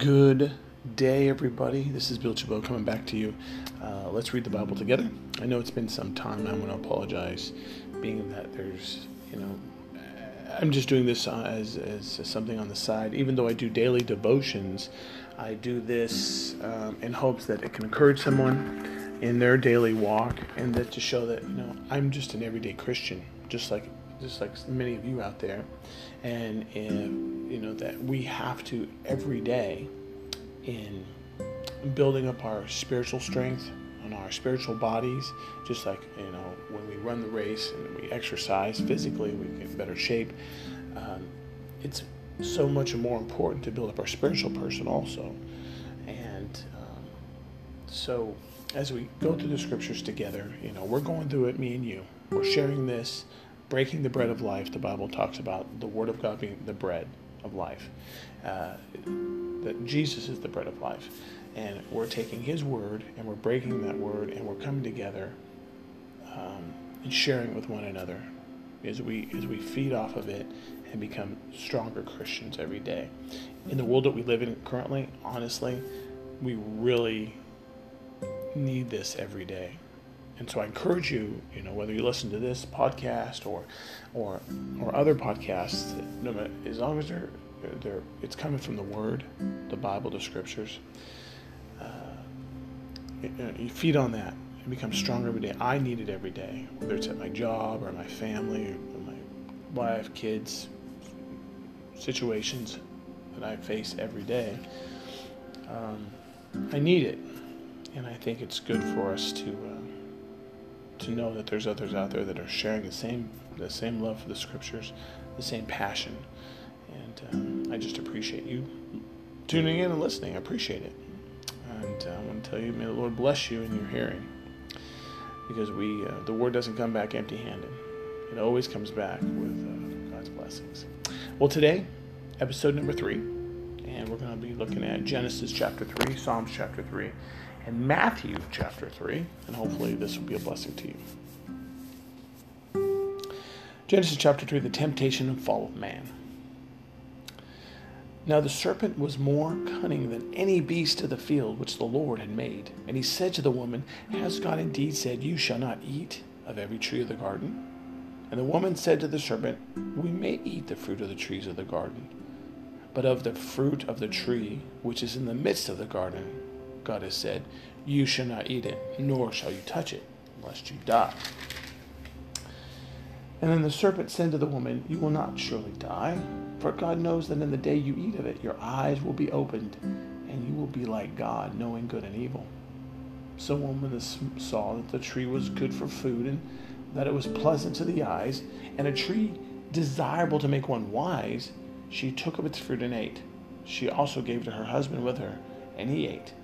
Good day, everybody. This is Bill Chabot coming back to you. Uh, let's read the Bible together. I know it's been some time. I want to apologize, being that there's, you know, I'm just doing this as, as something on the side. Even though I do daily devotions, I do this um, in hopes that it can encourage someone in their daily walk and that to show that, you know, I'm just an everyday Christian, just like just like many of you out there, and if, you know that we have to every day in building up our spiritual strength on our spiritual bodies, just like you know when we run the race and we exercise physically, we get better shape. Um, it's so much more important to build up our spiritual person also, and um, so as we go through the scriptures together, you know, we're going through it, me and you. We're sharing this breaking the bread of life, the Bible talks about the Word of God being the bread of life. Uh, that Jesus is the bread of life. And we're taking His Word and we're breaking that Word and we're coming together um, and sharing with one another as we, as we feed off of it and become stronger Christians every day. In the world that we live in currently, honestly, we really need this every day. And so I encourage you, you know, whether you listen to this podcast or or or other podcasts, no matter, as long as they're they're it's coming from the Word, the Bible, the Scriptures. Uh, you feed on that and become stronger every day. I need it every day, whether it's at my job or my family or my wife, kids, situations that I face every day. Um, I need it, and I think it's good for us to. Uh, to know that there's others out there that are sharing the same the same love for the scriptures, the same passion, and um, I just appreciate you tuning in and listening. I appreciate it, and uh, I want to tell you, may the Lord bless you in your hearing, because we uh, the word doesn't come back empty-handed; it always comes back with uh, God's blessings. Well, today, episode number three, and we're going to be looking at Genesis chapter three, Psalms chapter three and Matthew chapter 3, and hopefully this will be a blessing to you. Genesis chapter 3 The temptation and fall of man. Now the serpent was more cunning than any beast of the field which the Lord had made. And he said to the woman, Has God indeed said, You shall not eat of every tree of the garden? And the woman said to the serpent, We may eat the fruit of the trees of the garden, but of the fruit of the tree which is in the midst of the garden, God has said, You shall not eat it, nor shall you touch it, lest you die. And then the serpent said to the woman, You will not surely die, for God knows that in the day you eat of it, your eyes will be opened, and you will be like God, knowing good and evil. So the woman saw that the tree was good for food, and that it was pleasant to the eyes, and a tree desirable to make one wise. She took of its fruit and ate. She also gave to her husband with her, and he ate.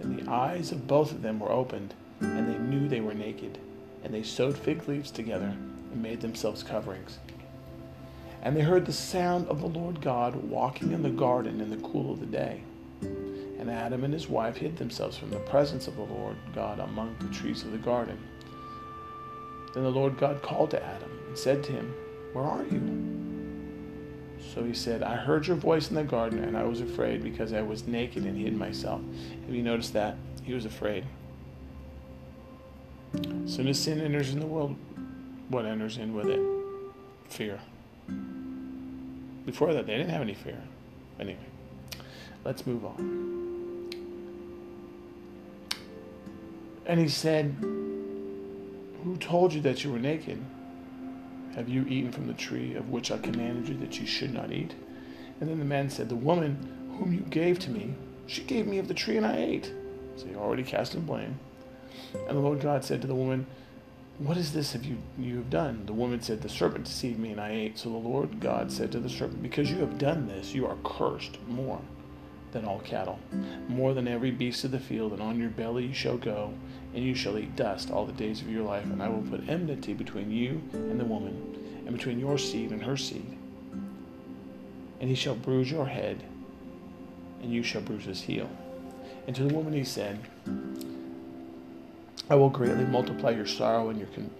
And the eyes of both of them were opened, and they knew they were naked. And they sewed fig leaves together and made themselves coverings. And they heard the sound of the Lord God walking in the garden in the cool of the day. And Adam and his wife hid themselves from the presence of the Lord God among the trees of the garden. Then the Lord God called to Adam and said to him, Where are you? So he said, I heard your voice in the garden, and I was afraid because I was naked and hid myself. Have you noticed that? He was afraid. As soon as sin enters in the world, what enters in with it? Fear. Before that, they didn't have any fear. Anyway, let's move on. And he said, Who told you that you were naked? Have you eaten from the tree of which I commanded you that you should not eat? And then the man said, The woman whom you gave to me, she gave me of the tree and I ate. So he already cast him blame. And the Lord God said to the woman, What is this have you, you have done? The woman said, The serpent deceived me and I ate. So the Lord God said to the serpent, Because you have done this, you are cursed more than all cattle, more than every beast of the field, and on your belly you shall go, and you shall eat dust all the days of your life, and I will put enmity between you and the woman, and between your seed and her seed. And he shall bruise your head, and you shall bruise his heel. And to the woman he said, I will greatly multiply your sorrow and your con-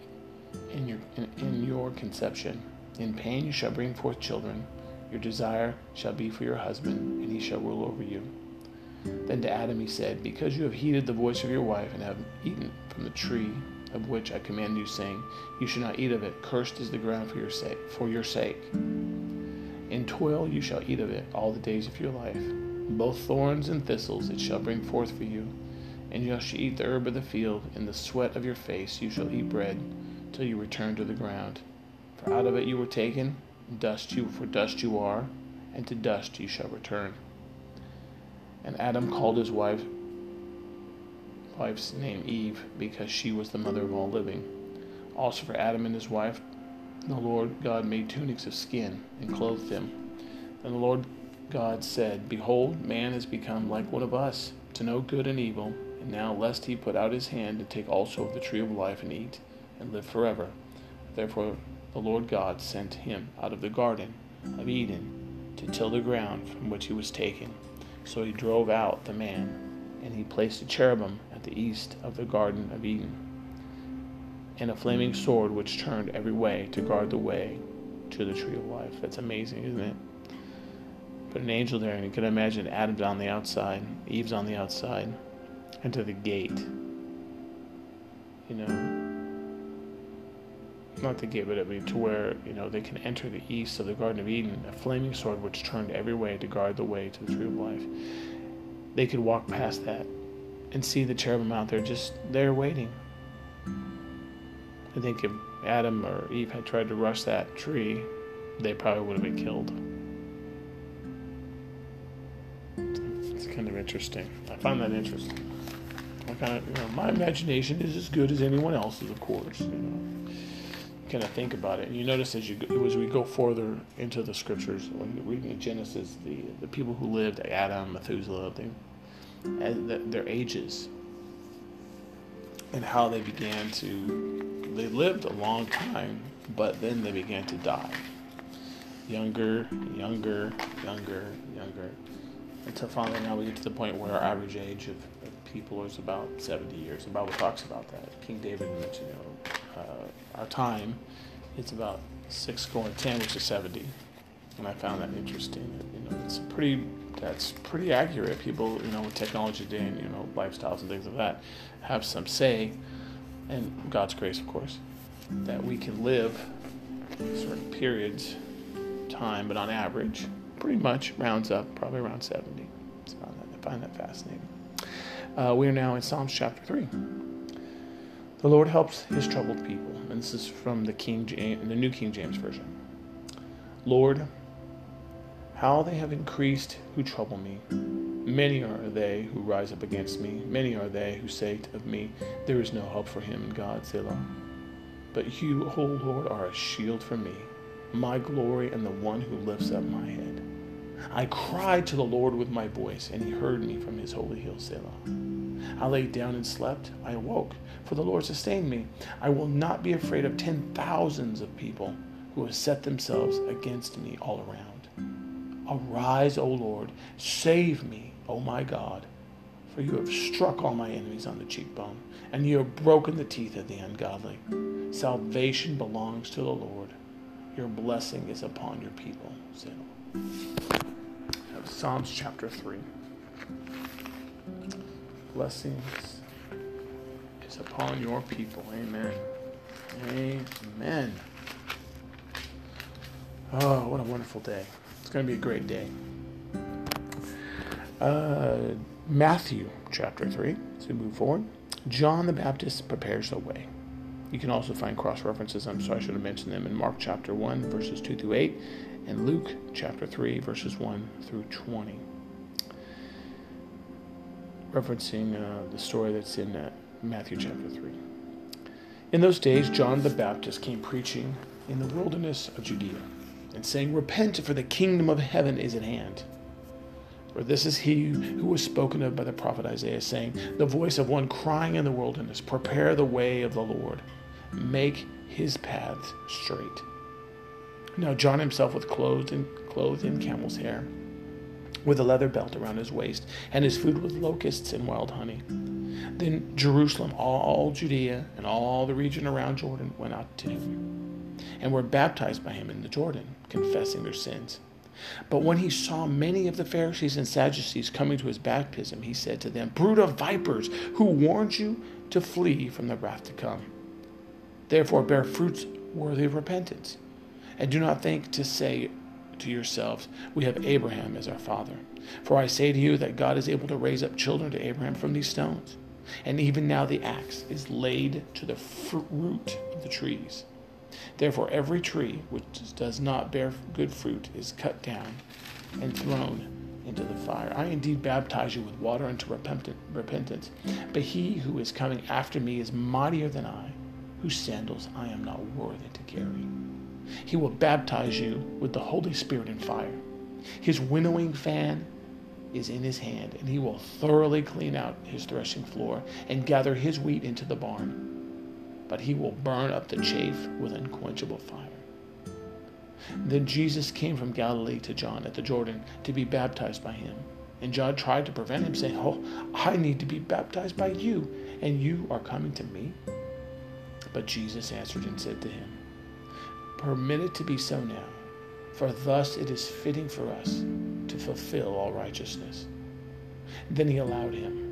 in your in, in your conception. In pain you shall bring forth children. Your desire shall be for your husband, and he shall rule over you. Then to Adam he said, Because you have heeded the voice of your wife and have eaten from the tree of which I command you, saying, You shall not eat of it. Cursed is the ground for your sake. For your sake, in toil you shall eat of it all the days of your life. Both thorns and thistles it shall bring forth for you, and you shall eat the herb of the field. In the sweat of your face you shall eat bread till you return to the ground. For out of it you were taken, dust you for dust you are, and to dust you shall return. And Adam called his wife wife's name Eve, because she was the mother of all living. Also for Adam and his wife, the Lord God made tunics of skin and clothed them. And the Lord God said, Behold, man has become like one of us, to know good and evil. And now, lest he put out his hand and take also of the tree of life and eat, and live forever. Therefore, the Lord God sent him out of the garden of Eden to till the ground from which he was taken. So he drove out the man, and he placed a cherubim at the east of the Garden of Eden, and a flaming sword which turned every way to guard the way to the tree of life. That's amazing, isn't it? Put an angel there, and you can imagine Adam's on the outside, Eve's on the outside, and to the gate. You know, not the gate, but I mean to where you know they can enter the east of the Garden of Eden, a flaming sword which turned every way to guard the way to the tree of life. They could walk past that and see the cherubim out there just there waiting. I think if Adam or Eve had tried to rush that tree, they probably would have been killed. It's kind of interesting. I find that interesting. I kind of, you know, my imagination is as good as anyone else's, of course. You know, kind of think about it. You notice as you go, as we go further into the scriptures, when you're reading Genesis, the the people who lived, Adam, Methuselah, they uh, their ages and how they began to they lived a long time but then they began to die. Younger younger younger younger. Until finally now we get to the point where our average age of, of people is about 70 years. The bible talks about that. King david mentioned know uh, our time it's about 6 going 10 which is 70 and i found that interesting you know it's pretty that's pretty accurate. People, you know, with technology today and you know lifestyles and things like that, have some say, and God's grace, of course, that we can live certain periods, time, but on average, pretty much rounds up probably around seventy. So I find that fascinating. Uh, we are now in Psalms chapter three. The Lord helps His troubled people, and this is from the King James, the New King James version. Lord, how they have increased who trouble me. Many are they who rise up against me. Many are they who say of me, There is no hope for him in God, Selah. But you, O Lord, are a shield for me, my glory, and the one who lifts up my head. I cried to the Lord with my voice, and he heard me from his holy hill, Selah. I lay down and slept. I awoke, for the Lord sustained me. I will not be afraid of ten thousands of people who have set themselves against me all around. Arise, O Lord, save me, O my God, for you have struck all my enemies on the cheekbone, and you have broken the teeth of the ungodly. Salvation belongs to the Lord. Your blessing is upon your people. Psalms chapter 3. Blessings is upon your people. Amen. Amen. Oh, what a wonderful day. It's going to be a great day. Uh, Matthew chapter 3, as we move forward. John the Baptist prepares the way. You can also find cross references, I'm sorry I should have mentioned them, in Mark chapter 1, verses 2 through 8, and Luke chapter 3, verses 1 through 20. Referencing uh, the story that's in uh, Matthew chapter 3. In those days, John the Baptist came preaching in the wilderness of Judea and saying, Repent, for the kingdom of heaven is at hand. For this is he who was spoken of by the prophet Isaiah, saying, The voice of one crying in the wilderness, Prepare the way of the Lord, make his paths straight. Now John himself was clothed in, clothed in camel's hair, with a leather belt around his waist, and his food was locusts and wild honey. Then Jerusalem, all Judea, and all the region around Jordan went out to him, and were baptized by him in the Jordan confessing their sins. But when he saw many of the Pharisees and Sadducees coming to his baptism, he said to them, Brood of vipers, who warned you to flee from the wrath to come? Therefore, bear fruits worthy of repentance. And do not think to say to yourselves, We have Abraham as our father. For I say to you that God is able to raise up children to Abraham from these stones. And even now the axe is laid to the root of the trees. Therefore, every tree which does not bear good fruit is cut down and thrown into the fire. I indeed baptize you with water unto repentance, but he who is coming after me is mightier than I, whose sandals I am not worthy to carry. He will baptize you with the Holy Spirit and fire. His winnowing fan is in his hand, and he will thoroughly clean out his threshing floor and gather his wheat into the barn but he will burn up the chaff with unquenchable fire. Then Jesus came from Galilee to John at the Jordan to be baptized by him. And John tried to prevent him, saying, Oh, I need to be baptized by you, and you are coming to me? But Jesus answered and said to him, Permit it to be so now, for thus it is fitting for us to fulfill all righteousness. Then he allowed him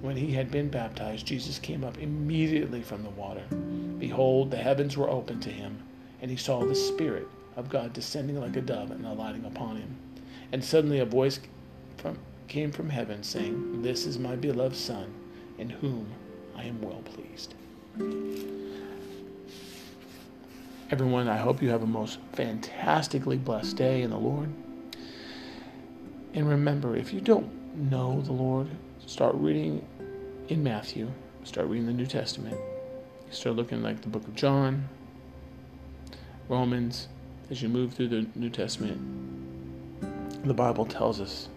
when he had been baptized, Jesus came up immediately from the water. Behold, the heavens were opened to him, and he saw the Spirit of God descending like a dove and alighting upon him. And suddenly a voice from, came from heaven, saying, This is my beloved Son, in whom I am well pleased. Everyone, I hope you have a most fantastically blessed day in the Lord. And remember, if you don't know the Lord, start reading in Matthew, start reading the New Testament. Start looking like the book of John, Romans, as you move through the New Testament. The Bible tells us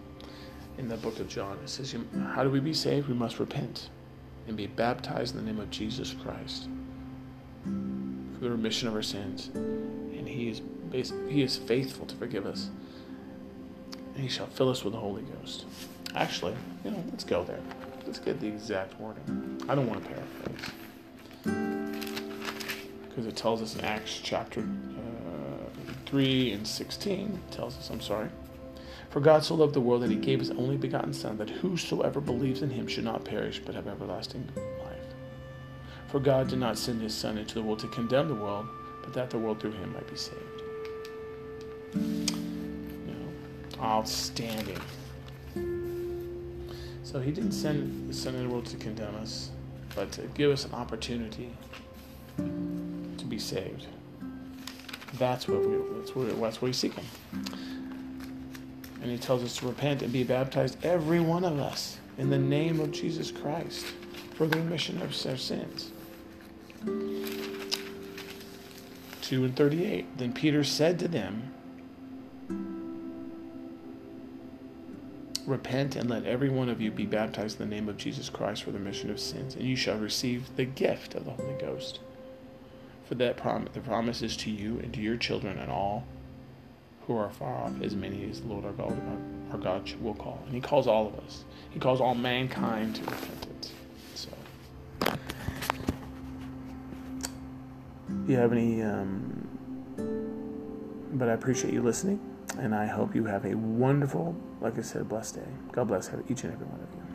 in the book of John, it says, How do we be saved? We must repent and be baptized in the name of Jesus Christ the remission of our sins. And He is, he is faithful to forgive us. And He shall fill us with the Holy Ghost. Actually, you know, let's go there. Let's get the exact wording. I don't want to paraphrase. Because it tells us in Acts chapter uh, 3 and 16, tells us, I'm sorry. For God so loved the world that he gave his only begotten Son, that whosoever believes in him should not perish, but have everlasting life. For God did not send his Son into the world to condemn the world, but that the world through him might be saved. You know, outstanding. So he didn't send the Son of the world to condemn us, but to give us an opportunity to be saved. That's what we that's what that's what we seek him. And he tells us to repent and be baptized, every one of us, in the name of Jesus Christ, for the remission of our sins. 2 and 38. Then Peter said to them, Repent and let every one of you be baptized in the name of Jesus Christ for the remission of sins, and you shall receive the gift of the Holy Ghost. For that prom- the promise is to you and to your children and all who are far off, as many as the Lord our God, our God will call. And He calls all of us. He calls all mankind to repentance. So, do you have any? Um, but I appreciate you listening. And I hope you have a wonderful, like I said, blessed day. God bless each and every one of you.